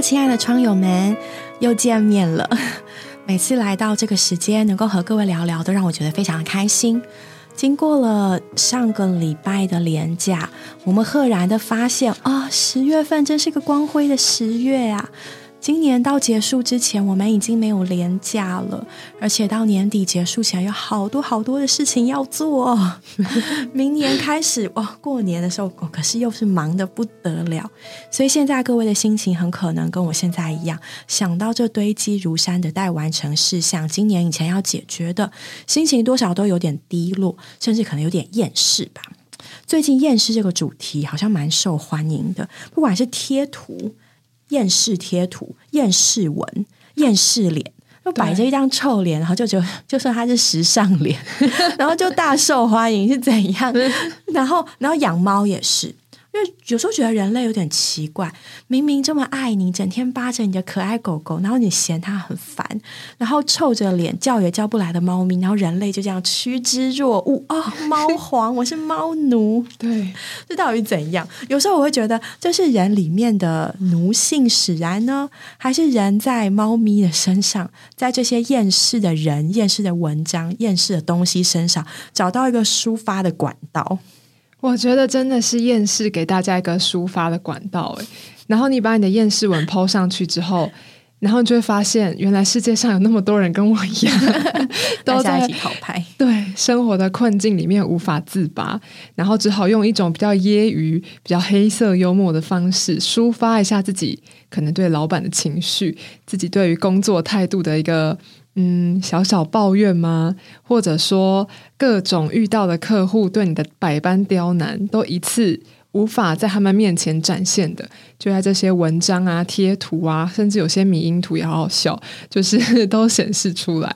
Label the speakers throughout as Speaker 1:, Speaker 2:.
Speaker 1: 亲爱的窗友们，又见面了。每次来到这个时间，能够和各位聊聊，都让我觉得非常开心。经过了上个礼拜的连假，我们赫然的发现啊，十月份真是个光辉的十月啊！今年到结束之前，我们已经没有年假了，而且到年底结束前有好多好多的事情要做。明年开始哇，过年的时候可是又是忙得不得了，所以现在各位的心情很可能跟我现在一样，想到这堆积如山的待完成事项，今年以前要解决的，心情多少都有点低落，甚至可能有点厌世吧。最近厌世这个主题好像蛮受欢迎的，不管是贴图。厌世贴图、厌世文、厌世脸，就摆着一张臭脸，然后就就 就说他是时尚脸，然后就大受欢迎是怎样？然后，然后养猫也是。因为有时候觉得人类有点奇怪，明明这么爱你，整天扒着你的可爱狗狗，然后你嫌它很烦，然后臭着脸叫也叫不来的猫咪，然后人类就这样趋之若鹜啊！猫皇，我是猫奴，
Speaker 2: 对，
Speaker 1: 这到底怎样？有时候我会觉得，这是人里面的奴性使然呢，还是人在猫咪的身上，在这些厌世的人、厌世的文章、厌世的东西身上，找到一个抒发的管道？
Speaker 2: 我觉得真的是厌世给大家一个抒发的管道诶，然后你把你的厌世文抛上去之后，然后你就会发现，原来世界上有那么多人跟我一样，
Speaker 1: 都在一起讨拍，
Speaker 2: 对生活的困境里面无法自拔，然后只好用一种比较揶揄、比较黑色幽默的方式抒发一下自己可能对老板的情绪，自己对于工作态度的一个。嗯，小小抱怨吗？或者说各种遇到的客户对你的百般刁难，都一次无法在他们面前展现的，就在这些文章啊、贴图啊，甚至有些迷因图也好好笑，就是都显示出来。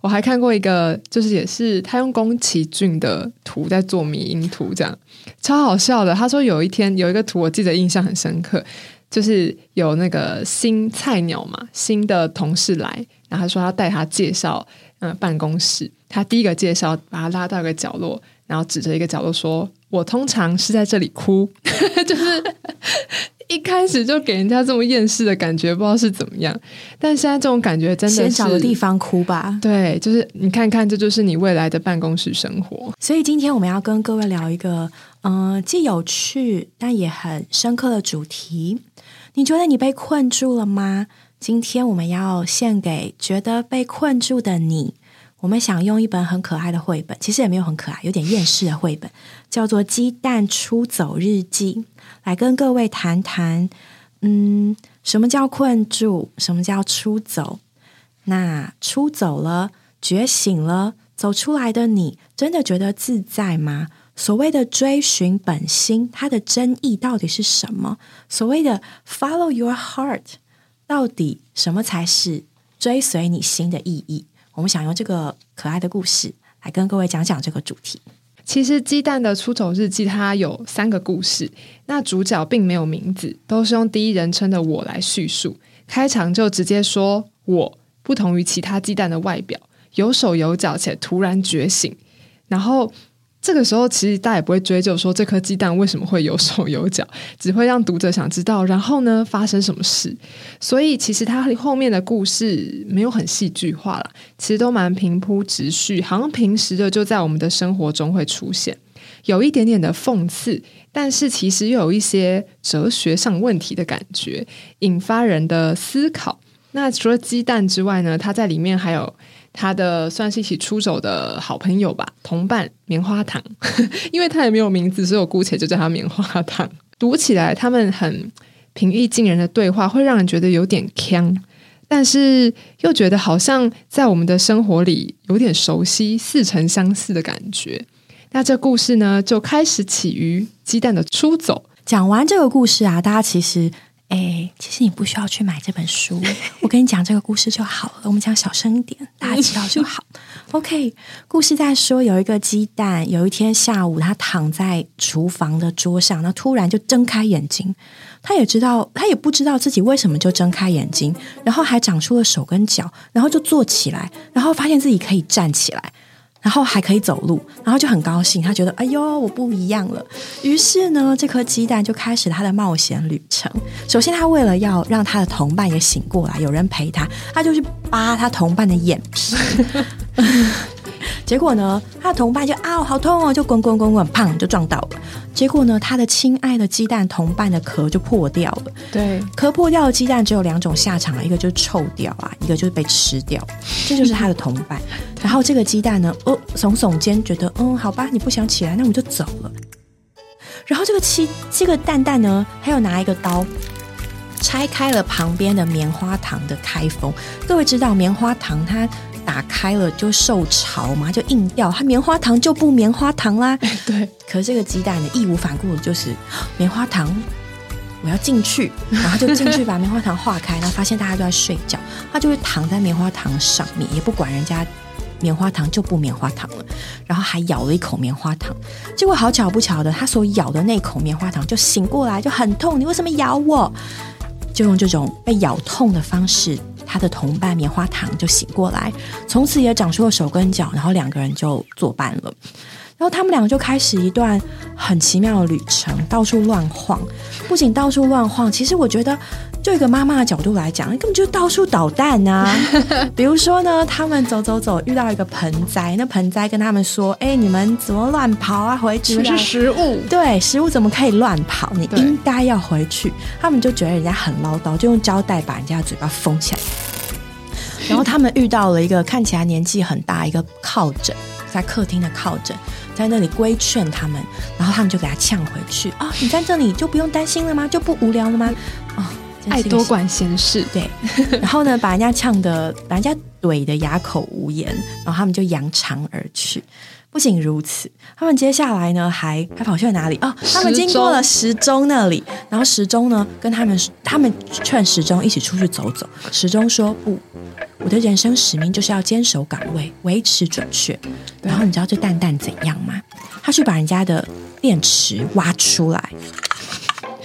Speaker 2: 我还看过一个，就是也是他用宫崎骏的图在做迷因图，这样超好笑的。他说有一天有一个图，我记得印象很深刻，就是有那个新菜鸟嘛，新的同事来。然后他说要带他介绍，嗯，办公室。他第一个介绍，把他拉到一个角落，然后指着一个角落说：“我通常是在这里哭。”就是一开始就给人家这么厌世的感觉，不知道是怎么样。但现在这种感觉真的是
Speaker 1: 找个地方哭吧。
Speaker 2: 对，就是你看看，这就是你未来的办公室生活。
Speaker 1: 所以今天我们要跟各位聊一个，嗯，既有趣但也很深刻的主题。你觉得你被困住了吗？今天我们要献给觉得被困住的你。我们想用一本很可爱的绘本，其实也没有很可爱，有点厌世的绘本，叫做《鸡蛋出走日记》，来跟各位谈谈，嗯，什么叫困住？什么叫出走？那出走了，觉醒了，走出来的你，真的觉得自在吗？所谓的追寻本心，它的真意到底是什么？所谓的 Follow your heart。到底什么才是追随你心的意义？我们想用这个可爱的故事来跟各位讲讲这个主题。
Speaker 2: 其实《鸡蛋的出走日记》它有三个故事，那主角并没有名字，都是用第一人称的我来叙述。开场就直接说我不同于其他鸡蛋的外表，有手有脚且突然觉醒，然后。这个时候，其实大家也不会追究说这颗鸡蛋为什么会有手有脚，只会让读者想知道，然后呢发生什么事。所以其实它后面的故事没有很戏剧化了，其实都蛮平铺直叙，好像平时的就在我们的生活中会出现，有一点点的讽刺，但是其实又有一些哲学上问题的感觉，引发人的思考。那除了鸡蛋之外呢，它在里面还有。他的算是一起出走的好朋友吧，同伴棉花糖，因为他也没有名字，所以我姑且就叫他棉花糖。读起来他们很平易近人的对话，会让人觉得有点呛，但是又觉得好像在我们的生活里有点熟悉，似曾相识的感觉。那这故事呢，就开始起于鸡蛋的出走。
Speaker 1: 讲完这个故事啊，大家其实。哎，其实你不需要去买这本书，我跟你讲这个故事就好了。我们讲小声一点，大家知道就好。OK，故事在说有一个鸡蛋，有一天下午，他躺在厨房的桌上，那突然就睁开眼睛。他也知道，他也不知道自己为什么就睁开眼睛，然后还长出了手跟脚，然后就坐起来，然后发现自己可以站起来。然后还可以走路，然后就很高兴，他觉得哎呦我不一样了。于是呢，这颗鸡蛋就开始他的冒险旅程。首先，他为了要让他的同伴也醒过来，有人陪他，他就去扒他同伴的眼皮。结果呢，他的同伴就啊，好痛哦，就滚滚滚滚，砰就撞到了。结果呢，他的亲爱的鸡蛋同伴的壳就破掉了。
Speaker 2: 对，
Speaker 1: 壳破掉的鸡蛋只有两种下场啊，一个就是臭掉啊，一个就是被吃掉。这就是他的同伴。然后这个鸡蛋呢，哦，耸耸肩，觉得嗯，好吧，你不想起来，那我们就走了。然后这个七这个蛋蛋呢，还有拿一个刀拆开了旁边的棉花糖的开封。各位知道棉花糖它。打开了就受潮嘛，就硬掉，它棉花糖就不棉花糖啦。
Speaker 2: 对，
Speaker 1: 可是这个鸡蛋呢，义无反顾的就是 棉花糖，我要进去，然后就进去把棉花糖化开，然后发现大家都在睡觉，它就会躺在棉花糖上面，也不管人家棉花糖就不棉花糖了，然后还咬了一口棉花糖，结果好巧不巧的，它所咬的那口棉花糖就醒过来，就很痛，你为什么咬我？就用这种被咬痛的方式。他的同伴棉花糖就醒过来，从此也长出了手跟脚，然后两个人就作伴了。然后他们两个就开始一段很奇妙的旅程，到处乱晃。不仅到处乱晃，其实我觉得，就一个妈妈的角度来讲，根本就到处捣蛋啊。比如说呢，他们走走走，遇到一个盆栽，那盆栽跟他们说：“哎，你们怎么乱跑啊？回去
Speaker 2: 是食物，
Speaker 1: 对，食物怎么可以乱跑？你应该要回去。”他们就觉得人家很唠叨，就用胶带把人家的嘴巴封起来。然后他们遇到了一个看起来年纪很大一个靠枕，在客厅的靠枕，在那里规劝他们，然后他们就给他呛回去啊！你在这里就不用担心了吗？就不无聊了吗？
Speaker 2: 啊，爱多管闲事，
Speaker 1: 对。然后呢，把人家呛的，把人家怼的哑口无言，然后他们就扬长而去。不仅如此，他们接下来呢还还跑去了哪里？哦，他们经过了时钟那里，然后时钟呢跟他们，他们劝时钟一起出去走走。时钟说不。我的人生使命就是要坚守岗位，维持准确。然后你知道这蛋蛋怎样吗？他去把人家的电池挖出来。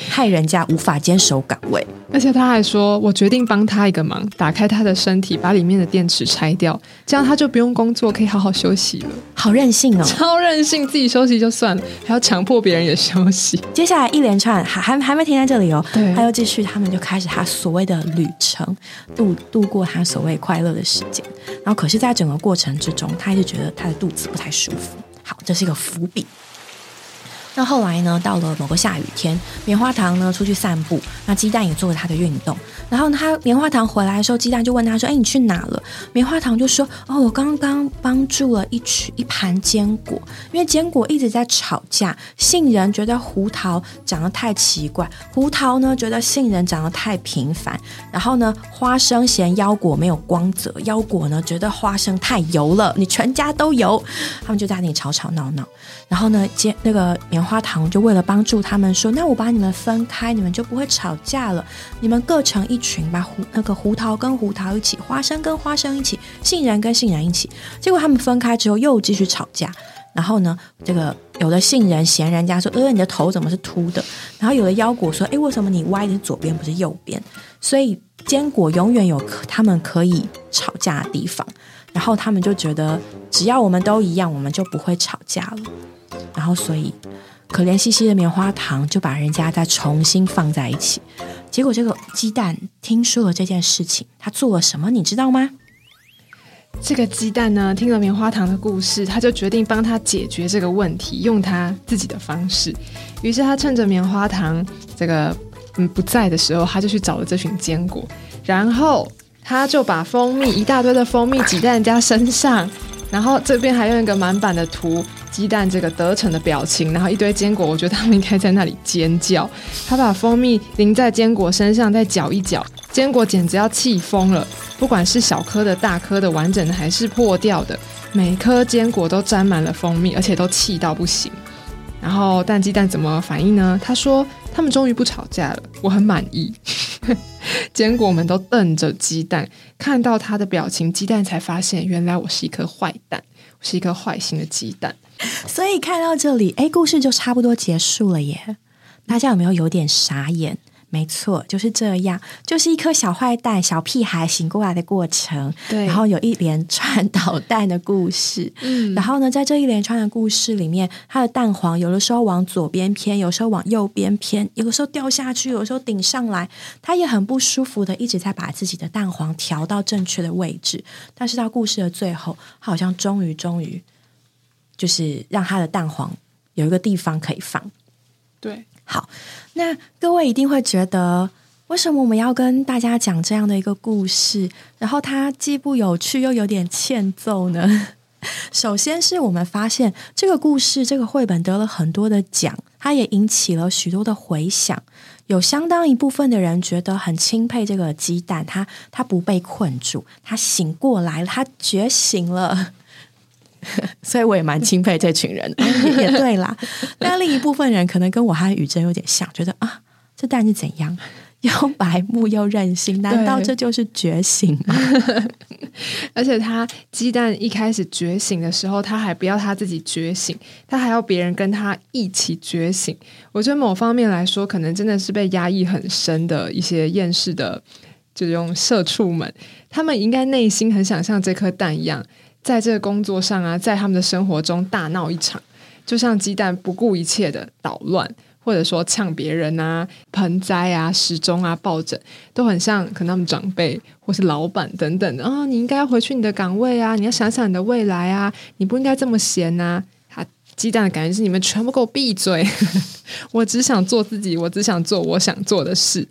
Speaker 1: 害人家无法坚守岗位，
Speaker 2: 而且他还说：“我决定帮他一个忙，打开他的身体，把里面的电池拆掉，这样他就不用工作，可以好好休息了。”
Speaker 1: 好任性哦，
Speaker 2: 超任性！自己休息就算了，还要强迫别人也休息。
Speaker 1: 接下来一连串还还还没停在这里哦，
Speaker 2: 对，
Speaker 1: 他又继续，他们就开始他所谓的旅程，度度过他所谓快乐的时间。然后，可是，在整个过程之中，他一直觉得他的肚子不太舒服。好，这是一个伏笔。那后来呢？到了某个下雨天，棉花糖呢出去散步，那鸡蛋也做了他的运动。然后他棉花糖回来的时候，鸡蛋就问他说：“哎，你去哪了？”棉花糖就说：“哦，我刚刚帮助了一群一盘坚果，因为坚果一直在吵架。杏仁觉得胡桃长得太奇怪，胡桃呢觉得杏仁长得太平凡。然后呢，花生嫌腰果没有光泽，腰果呢觉得花生太油了，你全家都油。他们就在那里吵吵闹闹。然后呢，坚那个棉。花糖就为了帮助他们说：“那我把你们分开，你们就不会吵架了。你们各成一群，吧胡那个胡桃跟胡桃一起，花生跟花生一起，杏仁跟杏仁一起。结果他们分开之后又继续吵架。然后呢，这个有的杏仁嫌人家说：‘呃，你的头怎么是秃的？’然后有的腰果说：‘哎，为什么你歪的是左边不是右边？’所以坚果永远有他们可以吵架的地方。然后他们就觉得，只要我们都一样，我们就不会吵架了。然后所以。”可怜兮兮的棉花糖就把人家再重新放在一起，结果这个鸡蛋听说了这件事情，他做了什么？你知道吗？
Speaker 2: 这个鸡蛋呢，听了棉花糖的故事，他就决定帮他解决这个问题，用他自己的方式。于是他趁着棉花糖这个嗯不在的时候，他就去找了这群坚果，然后他就把蜂蜜一大堆的蜂蜜挤在人家身上，然后这边还用一个满版的图。鸡蛋这个得逞的表情，然后一堆坚果，我觉得他们应该在那里尖叫。他把蜂蜜淋在坚果身上，再搅一搅，坚果简直要气疯了。不管是小颗的、大颗的、完整的还是破掉的，每颗坚果都沾满了蜂蜜，而且都气到不行。然后蛋鸡蛋怎么反应呢？他说：“他们终于不吵架了，我很满意。”坚果们都瞪着鸡蛋，看到他的表情，鸡蛋才发现，原来我是一颗坏蛋，我是一颗坏心的鸡蛋。
Speaker 1: 所以看到这里，哎，故事就差不多结束了耶。大家有没有有点傻眼？没错，就是这样，就是一颗小坏蛋、小屁孩醒过来的过程。
Speaker 2: 对
Speaker 1: 然后有一连串捣蛋的故事。
Speaker 2: 嗯
Speaker 1: 然后呢，在这一连串的故事里面，它的蛋黄有的时候往左边偏，有时候往右边偏，有的时候掉下去，有的时候顶上来，它也很不舒服的一直在把自己的蛋黄调到正确的位置。但是到故事的最后，它好像终于终于就是让它的蛋黄有一个地方可以放。
Speaker 2: 对，
Speaker 1: 好，那各位一定会觉得，为什么我们要跟大家讲这样的一个故事？然后它既不有趣又有点欠揍呢？首先是我们发现这个故事，这个绘本得了很多的奖，它也引起了许多的回响。有相当一部分的人觉得很钦佩这个鸡蛋，它它不被困住，它醒过来了，它觉醒了。所以我也蛮钦佩这群人的，也也对啦。但另一部分人可能跟我和雨珍有点像，觉得啊，这蛋是怎样？又白目又任性，难道这就是觉醒吗？
Speaker 2: 而且他鸡蛋一开始觉醒的时候，他还不要他自己觉醒，他还要别人跟他一起觉醒。我觉得某方面来说，可能真的是被压抑很深的一些厌世的这种社畜们，他们应该内心很想像这颗蛋一样，在这个工作上啊，在他们的生活中大闹一场，就像鸡蛋不顾一切的捣乱。或者说呛别人啊、盆栽啊、时钟啊、抱枕，都很像可能他们长辈或是老板等等的啊、你应该要回去你的岗位啊，你要想想你的未来啊，你不应该这么闲呐、啊。鸡蛋的感觉是你们全部给我闭嘴，我只想做自己，我只想做我想做的事。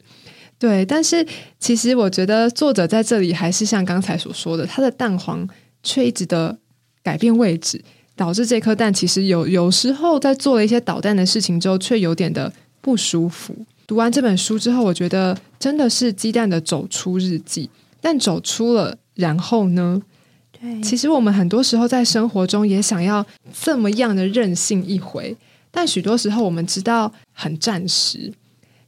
Speaker 2: 对，但是其实我觉得作者在这里还是像刚才所说的，他的蛋黄却一直的改变位置。导致这颗蛋其实有有时候在做了一些捣蛋的事情之后，却有点的不舒服。读完这本书之后，我觉得真的是鸡蛋的走出日记。但走出了，然后呢？
Speaker 1: 对
Speaker 2: 其实我们很多时候在生活中也想要这么样的任性一回，但许多时候我们知道很暂时，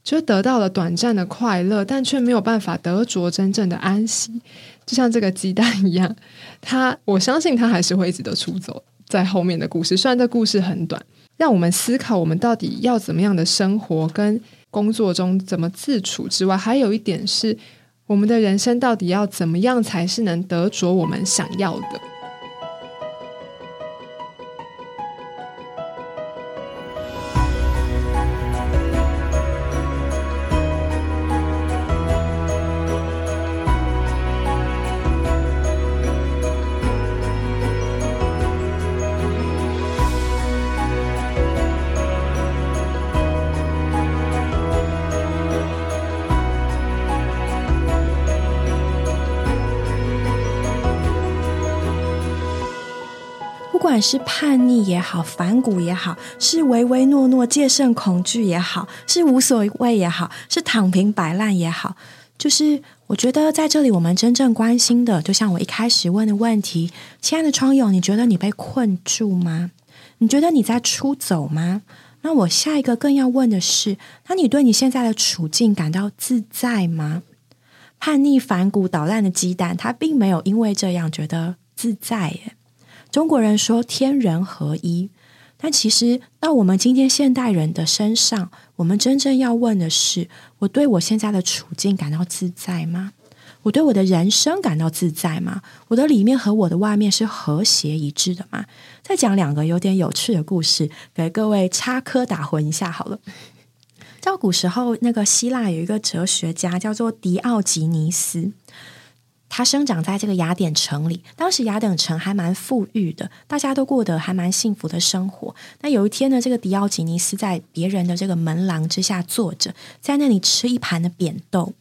Speaker 2: 就得到了短暂的快乐，但却没有办法得着真正的安息。就像这个鸡蛋一样，它我相信它还是会一直的出走。在后面的故事，虽然这故事很短，让我们思考我们到底要怎么样的生活跟工作中怎么自处之外，还有一点是我们的人生到底要怎么样才是能得着我们想要的。
Speaker 1: 是叛逆也好，反骨也好，是唯唯诺诺、戒慎恐惧也好，是无所谓也好，是躺平摆烂也好，就是我觉得在这里我们真正关心的，就像我一开始问的问题，亲爱的窗友，你觉得你被困住吗？你觉得你在出走吗？那我下一个更要问的是，那你对你现在的处境感到自在吗？叛逆、反骨、捣烂的鸡蛋，他并没有因为这样觉得自在耶。中国人说天人合一，但其实到我们今天现代人的身上，我们真正要问的是：我对我现在的处境感到自在吗？我对我的人生感到自在吗？我的里面和我的外面是和谐一致的吗？再讲两个有点有趣的故事，给各位插科打诨一下好了。在古时候，那个希腊有一个哲学家叫做迪奥吉尼斯。他生长在这个雅典城里，当时雅典城还蛮富裕的，大家都过得还蛮幸福的生活。那有一天呢，这个迪奥吉尼斯在别人的这个门廊之下坐着，在那里吃一盘的扁豆。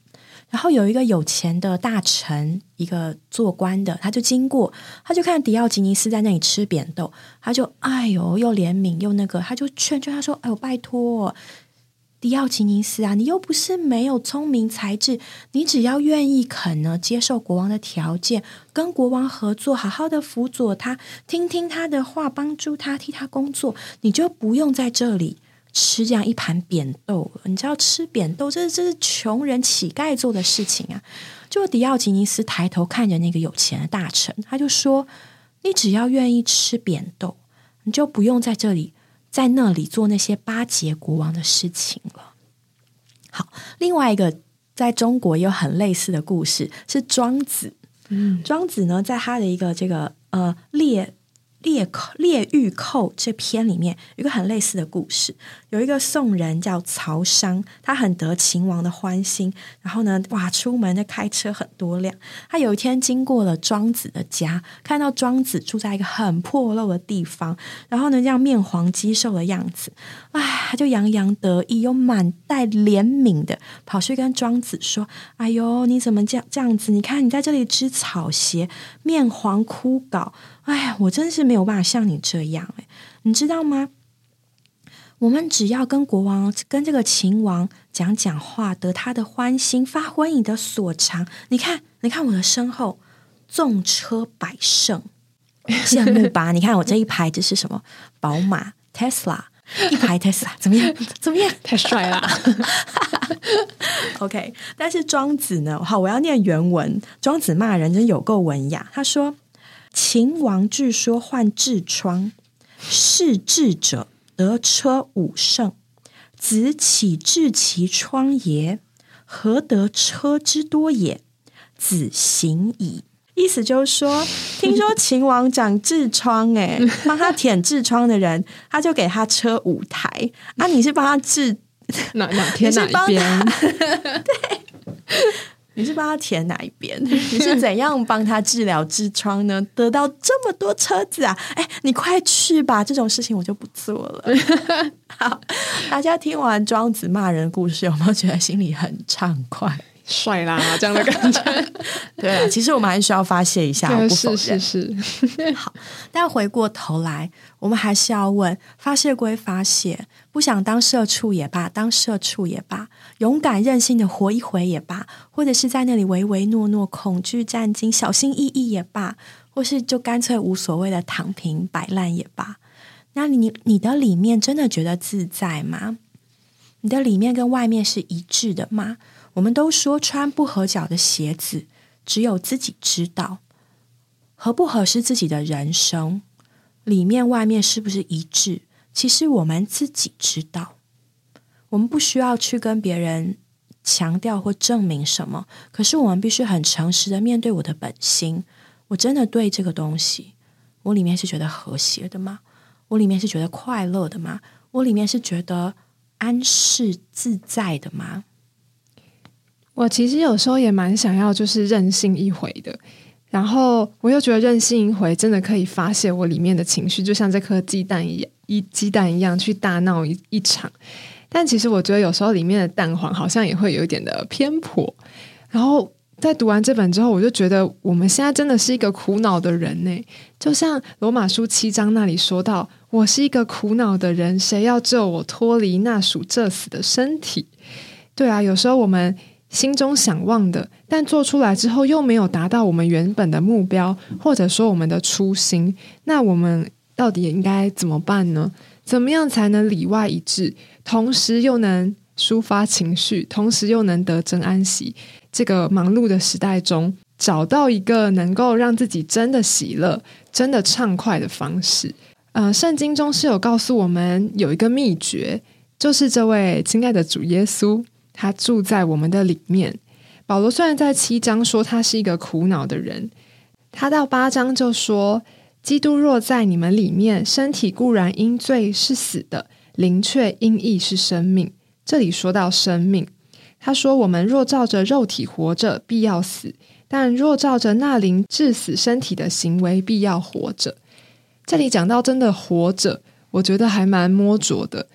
Speaker 1: 然后有一个有钱的大臣，一个做官的，他就经过，他就看迪奥吉尼斯在那里吃扁豆，他就哎呦，又怜悯又那个，他就劝劝他说：“哎呦，拜托。”迪奥吉尼斯啊，你又不是没有聪明才智，你只要愿意肯呢接受国王的条件，跟国王合作，好好的辅佐他，听听他的话，帮助他，替他工作，你就不用在这里吃这样一盘扁豆了。你知道吃扁豆，这这是穷人乞丐做的事情啊！就迪奥吉尼斯抬头看着那个有钱的大臣，他就说：“你只要愿意吃扁豆，你就不用在这里。”在那里做那些巴结国王的事情了。好，另外一个在中国有很类似的故事是庄子。嗯，庄子呢，在他的一个这个呃列。列寇列玉寇这篇里面有一个很类似的故事，有一个宋人叫曹商，他很得秦王的欢心，然后呢，哇，出门就开车很多辆。他有一天经过了庄子的家，看到庄子住在一个很破漏的地方，然后呢，这样面黄肌瘦的样子，哎，他就洋洋得意又满带怜悯的跑去跟庄子说：“哎呦，你怎么这样这样子？你看你在这里织草鞋，面黄枯槁。”哎呀，我真是没有办法像你这样哎，你知道吗？我们只要跟国王、跟这个秦王讲讲话，得他的欢心，发挥你的所长。你看，你看我的身后，纵车百胜，羡慕吧？你看我这一排这是什么？宝马、Tesla，一排 Tesla，怎么样？怎么样？
Speaker 2: 太帅了！
Speaker 1: OK，但是庄子呢？好，我要念原文。庄子骂人真有够文雅，他说。秦王据说患痔疮，视痔者得车五胜。子岂治其疮也？何得车之多也？子行矣。意思就是说，听说秦王长痔疮，哎，帮他舔痔疮的人，他就给他车五台。啊，你是帮他治
Speaker 2: 哪哪天 哪一边？
Speaker 1: 对。你是帮他填哪一边？你是怎样帮他治疗痔疮呢？得到这么多车子啊！哎，你快去吧，这种事情我就不做了。好，大家听完庄子骂人故事，有没有觉得心里很畅快？
Speaker 2: 帅啦，这样的感觉。
Speaker 1: 对啊，其实我们还是需要发泄一下，不
Speaker 2: 是是是。
Speaker 1: 好，但回过头来，我们还是要问：发泄归发泄，不想当社畜也罢，当社畜也罢，勇敢任性的活一回也罢，或者是在那里唯唯诺诺、恐惧战惊、小心翼翼也罢，或是就干脆无所谓的躺平摆烂也罢，那你你的里面真的觉得自在吗？你的里面跟外面是一致的吗？我们都说穿不合脚的鞋子，只有自己知道合不合适自己的人生，里面外面是不是一致？其实我们自己知道，我们不需要去跟别人强调或证明什么。可是我们必须很诚实的面对我的本心。我真的对这个东西，我里面是觉得和谐的吗？我里面是觉得快乐的吗？我里面是觉得安适自在的吗？
Speaker 2: 我其实有时候也蛮想要，就是任性一回的，然后我又觉得任性一回真的可以发泄我里面的情绪，就像这颗鸡蛋一样，一鸡蛋一样去大闹一一场。但其实我觉得有时候里面的蛋黄好像也会有一点的偏颇。然后在读完这本之后，我就觉得我们现在真的是一个苦恼的人呢。就像罗马书七章那里说到：“我是一个苦恼的人，谁要救我脱离那属这死的身体？”对啊，有时候我们。心中想望的，但做出来之后又没有达到我们原本的目标，或者说我们的初心，那我们到底应该怎么办呢？怎么样才能里外一致，同时又能抒发情绪，同时又能得真安息？这个忙碌的时代中，找到一个能够让自己真的喜乐、真的畅快的方式。呃，圣经中是有告诉我们有一个秘诀，就是这位亲爱的主耶稣。他住在我们的里面。保罗虽然在七章说他是一个苦恼的人，他到八章就说：“基督若在你们里面，身体固然因罪是死的，灵却因义是生命。”这里说到生命，他说：“我们若照着肉体活着，必要死；但若照着那灵致死身体的行为，必要活着。”这里讲到真的活着，我觉得还蛮摸着的。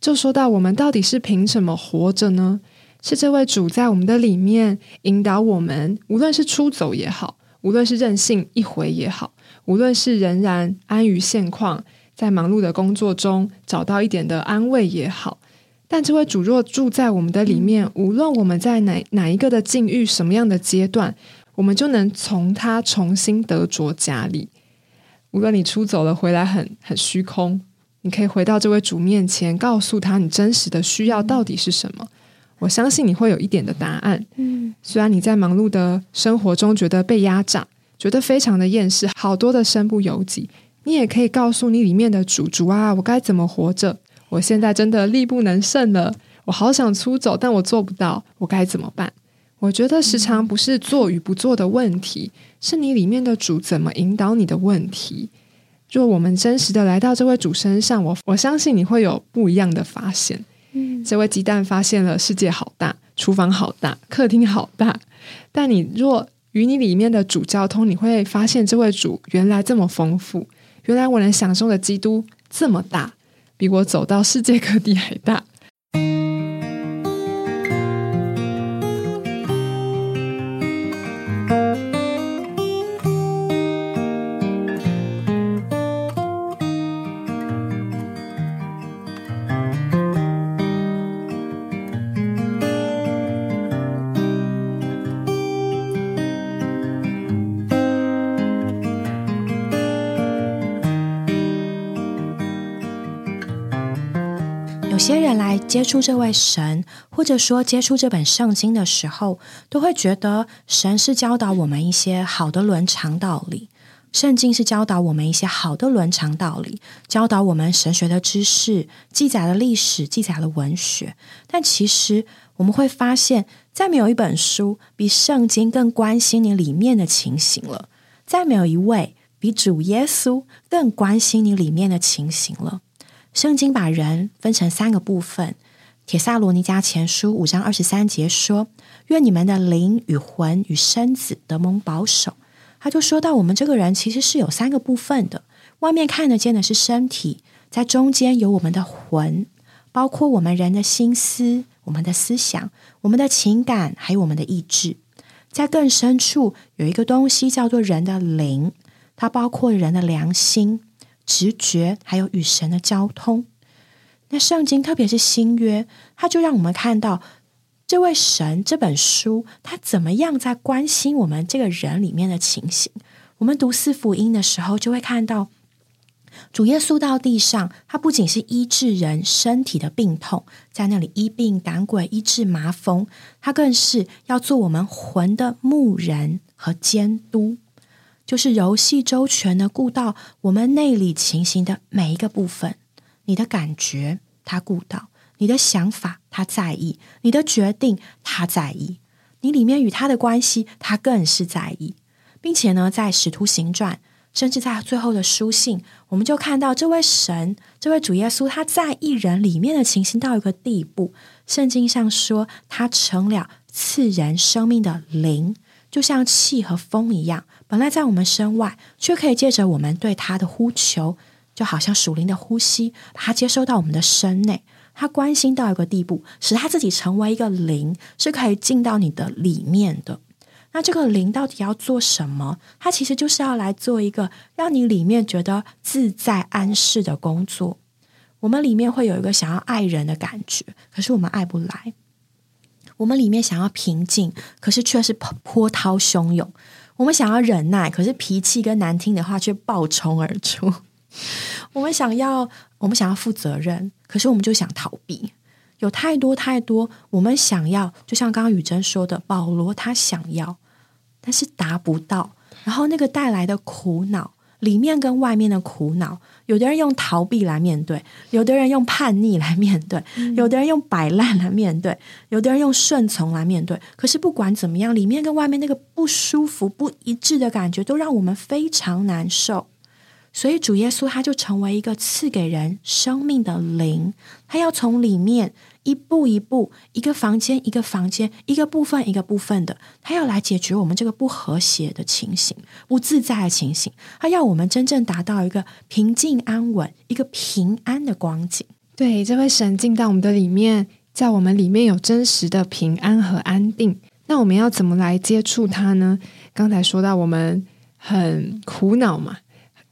Speaker 2: 就说到我们到底是凭什么活着呢？是这位主在我们的里面引导我们，无论是出走也好，无论是任性一回也好，无论是仍然安于现况，在忙碌的工作中找到一点的安慰也好。但这位主若住在我们的里面，无论我们在哪哪一个的境遇、什么样的阶段，我们就能从他重新得着家里。无论你出走了回来很很虚空，你可以回到这位主面前，告诉他你真实的需要到底是什么。我相信你会有一点的答案。嗯，虽然你在忙碌的生活中觉得被压榨，觉得非常的厌世，好多的身不由己，你也可以告诉你里面的主主啊，我该怎么活着？我现在真的力不能胜了，我好想出走，但我做不到，我该怎么办？我觉得时常不是做与不做的问题，是你里面的主怎么引导你的问题。若我们真实的来到这位主身上，我我相信你会有不一样的发现。这位鸡蛋发现了世界好大，厨房好大，客厅好大。但你若与你里面的主交通，你会发现这位主原来这么丰富，原来我能享受的基督这么大，比我走到世界各地还大。
Speaker 1: 接触这位神，或者说接触这本圣经的时候，都会觉得神是教导我们一些好的伦常道理，圣经是教导我们一些好的伦常道理，教导我们神学的知识，记载了历史，记载了文学。但其实我们会发现，再没有一本书比圣经更关心你里面的情形了，再没有一位比主耶稣更关心你里面的情形了。圣经把人分成三个部分，《铁萨罗尼迦前书》五章二十三节说：“愿你们的灵与魂与身子得蒙保守。”他就说到，我们这个人其实是有三个部分的，外面看得见的是身体，在中间有我们的魂，包括我们人的心思、我们的思想、我们的情感，还有我们的意志。在更深处有一个东西叫做人的灵，它包括人的良心。直觉，还有与神的交通。那圣经，特别是新约，它就让我们看到这位神这本书，他怎么样在关心我们这个人里面的情形。我们读四福音的时候，就会看到主耶稣到地上，他不仅是医治人身体的病痛，在那里医病赶鬼、医治麻风，他更是要做我们魂的牧人和监督。就是游戏周全的顾到我们内里情形的每一个部分，你的感觉他顾到，你的想法他在意，你的决定他在意，你里面与他的关系他更是在意，并且呢，在使徒行传，甚至在最后的书信，我们就看到这位神，这位主耶稣他在意人里面的情形到一个地步，圣经上说他成了赐人生命的灵。就像气和风一样，本来在我们身外，却可以借着我们对他的呼求，就好像属灵的呼吸，把它接收到我们的身内。他关心到一个地步，使他自己成为一个灵，是可以进到你的里面的。那这个灵到底要做什么？它其实就是要来做一个让你里面觉得自在安适的工作。我们里面会有一个想要爱人的感觉，可是我们爱不来。我们里面想要平静，可是却是波涛汹涌；我们想要忍耐，可是脾气跟难听的话却爆冲而出。我们想要，我们想要负责任，可是我们就想逃避。有太多太多，我们想要，就像刚刚雨珍说的，保罗他想要，但是达不到，然后那个带来的苦恼。里面跟外面的苦恼，有的人用逃避来面对，有的人用叛逆来面对，有的人用摆烂来面对，有的人用顺从来面对。可是不管怎么样，里面跟外面那个不舒服、不一致的感觉，都让我们非常难受。所以主耶稣他就成为一个赐给人生命的灵，他要从里面。一步一步，一个房间一个房间，一个部分一个部分的，他要来解决我们这个不和谐的情形、不自在的情形。他要我们真正达到一个平静安稳、一个平安的光景。
Speaker 2: 对，这位神进到我们的里面，在我们里面有真实的平安和安定。那我们要怎么来接触他呢？刚才说到我们很苦恼嘛，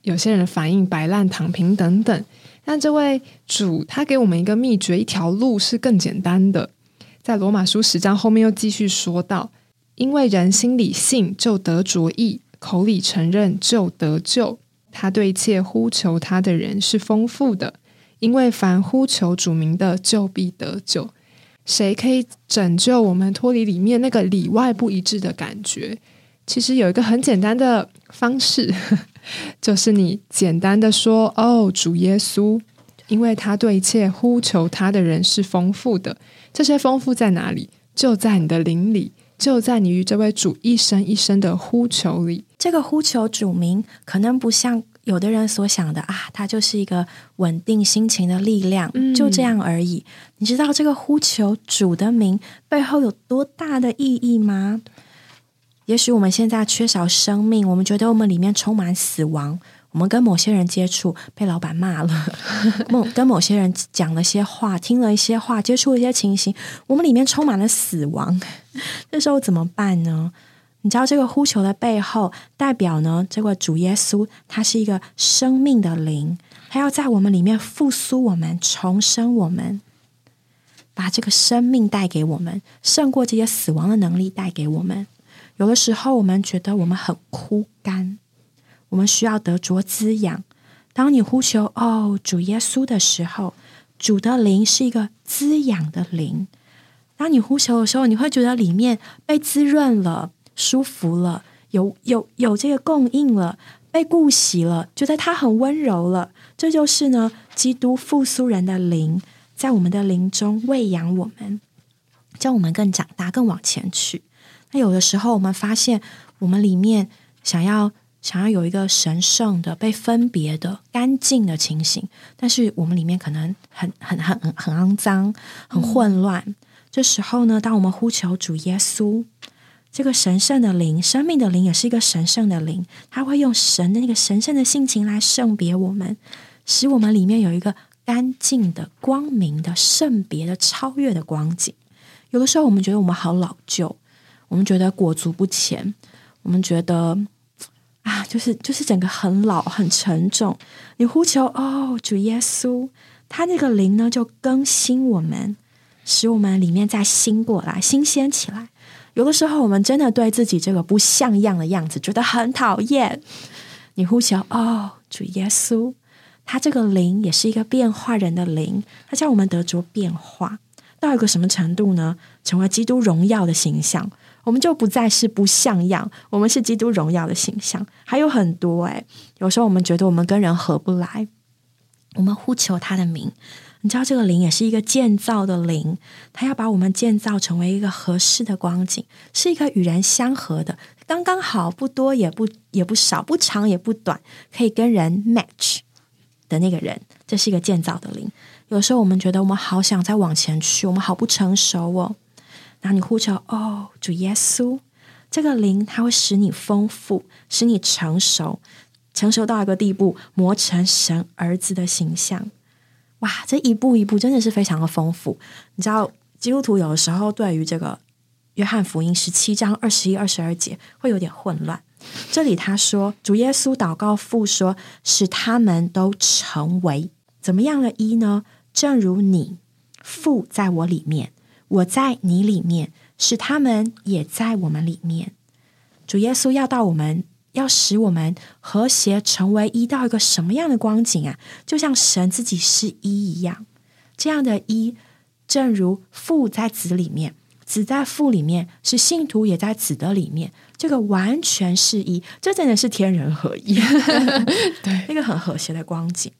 Speaker 2: 有些人反应摆烂、躺平等等。但这位主他给我们一个秘诀，一条路是更简单的。在罗马书十章后面又继续说到：因为人心里信就得着义，口里承认就得救。他对一切呼求他的人是丰富的，因为凡呼求主名的，就必得救。谁可以拯救我们脱离里面那个里外不一致的感觉？其实有一个很简单的方式。就是你简单的说哦，主耶稣，因为他对一切呼求他的人是丰富的。这些丰富在哪里？就在你的灵里，就在你与这位主一生一生的呼求里。
Speaker 1: 这个呼求主名，可能不像有的人所想的啊，它就是一个稳定心情的力量，就这样而已。你知道这个呼求主的名背后有多大的意义吗？也许我们现在缺少生命，我们觉得我们里面充满死亡。我们跟某些人接触，被老板骂了；某跟某些人讲了些话，听了一些话，接触一些情形，我们里面充满了死亡。这时候怎么办呢？你知道这个呼求的背后，代表呢？这个主耶稣他是一个生命的灵，他要在我们里面复苏我们，重生我们，把这个生命带给我们，胜过这些死亡的能力带给我们。有的时候，我们觉得我们很枯干。我们需要得着滋养。当你呼求“哦，主耶稣”的时候，主的灵是一个滋养的灵。当你呼求的时候，你会觉得里面被滋润了、舒服了，有有有这个供应了，被顾惜了，觉得他很温柔了。这就是呢，基督复苏人的灵在我们的灵中喂养我们，叫我们更长大、更往前去。那有的时候，我们发现我们里面想要。想要有一个神圣的、被分别的、干净的情形，但是我们里面可能很、很、很、很、很肮脏、很混乱。这时候呢，当我们呼求主耶稣，这个神圣的灵、生命的灵，也是一个神圣的灵，他会用神的那个神圣的性情来圣别我们，使我们里面有一个干净的、光明的、圣别的、超越的光景。有的时候，我们觉得我们好老旧，我们觉得裹足不前，我们觉得。啊，就是就是整个很老很沉重。你呼求哦，主耶稣，他那个灵呢就更新我们，使我们里面再新过来，新鲜起来。有的时候我们真的对自己这个不像样的样子觉得很讨厌。你呼求哦，主耶稣，他这个灵也是一个变化人的灵，他叫我们得着变化到一个什么程度呢？成为基督荣耀的形象。我们就不再是不像样，我们是基督荣耀的形象，还有很多诶，有时候我们觉得我们跟人合不来，我们呼求他的名。你知道这个灵也是一个建造的灵，他要把我们建造成为一个合适的光景，是一个与人相合的，刚刚好，不多也不也不少，不长也不短，可以跟人 match 的那个人。这是一个建造的灵。有时候我们觉得我们好想再往前去，我们好不成熟哦。然后你呼求哦，主耶稣，这个灵它会使你丰富，使你成熟，成熟到一个地步，磨成神儿子的形象。哇，这一步一步真的是非常的丰富。你知道，基督徒有的时候对于这个约翰福音十七章二十一、二十二节会有点混乱。这里他说，主耶稣祷告父说，使他们都成为怎么样的一呢？正如你父在我里面。我在你里面，使他们也在我们里面。主耶稣要到我们，要使我们和谐成为一，到一个什么样的光景啊？就像神自己是一一样，这样的一，正如父在子里面，子在父里面，是信徒也在子的里面，这个完全是一，这真的是天人合一，
Speaker 2: 对，
Speaker 1: 那个很和谐的光景。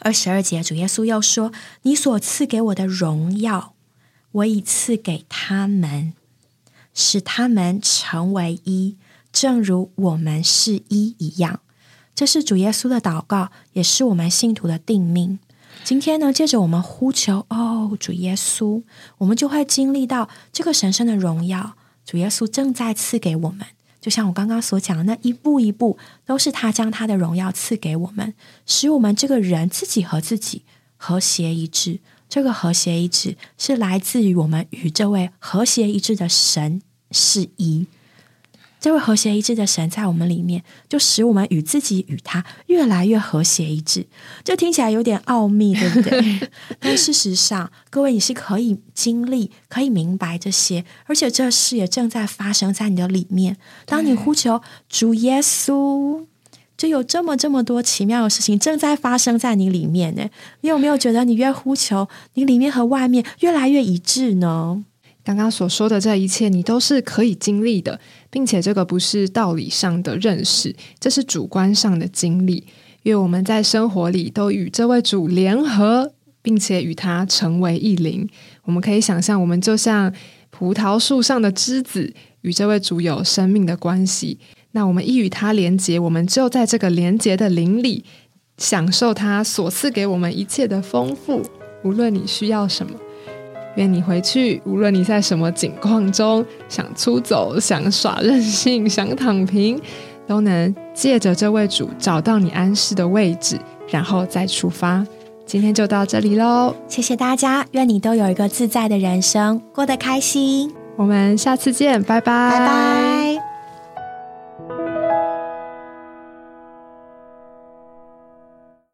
Speaker 1: 二十二节，主耶稣又说：“你所赐给我的荣耀。”我已赐给他们，使他们成为一，正如我们是一一样。这是主耶稣的祷告，也是我们信徒的定命。今天呢，借着我们呼求哦，主耶稣，我们就会经历到这个神圣的荣耀。主耶稣正在赐给我们，就像我刚刚所讲的，那一步一步都是他将他的荣耀赐给我们，使我们这个人自己和自己和谐一致。这个和谐一致是来自于我们与这位和谐一致的神是一。这位和谐一致的神在我们里面，就使我们与自己与他越来越和谐一致。这听起来有点奥秘，对不对？但事实上，各位你是可以经历、可以明白这些，而且这事也正在发生在你的里面。当你呼求主耶稣。就有这么这么多奇妙的事情正在发生在你里面呢。你有没有觉得你越呼求，你里面和外面越来越一致呢？
Speaker 2: 刚刚所说的这一切，你都是可以经历的，并且这个不是道理上的认识，这是主观上的经历。因为我们在生活里都与这位主联合，并且与他成为一灵。我们可以想象，我们就像葡萄树上的枝子，与这位主有生命的关系。那我们一与他连接，我们就在这个连接的灵里，享受他所赐给我们一切的丰富。无论你需要什么，愿你回去，无论你在什么境况中，想出走、想耍任性、想躺平。都能借着这位主找到你安适的位置，然后再出发。今天就到这里喽，
Speaker 1: 谢谢大家，愿你都有一个自在的人生，过得开心。
Speaker 2: 我们下次见，拜拜，
Speaker 1: 拜拜。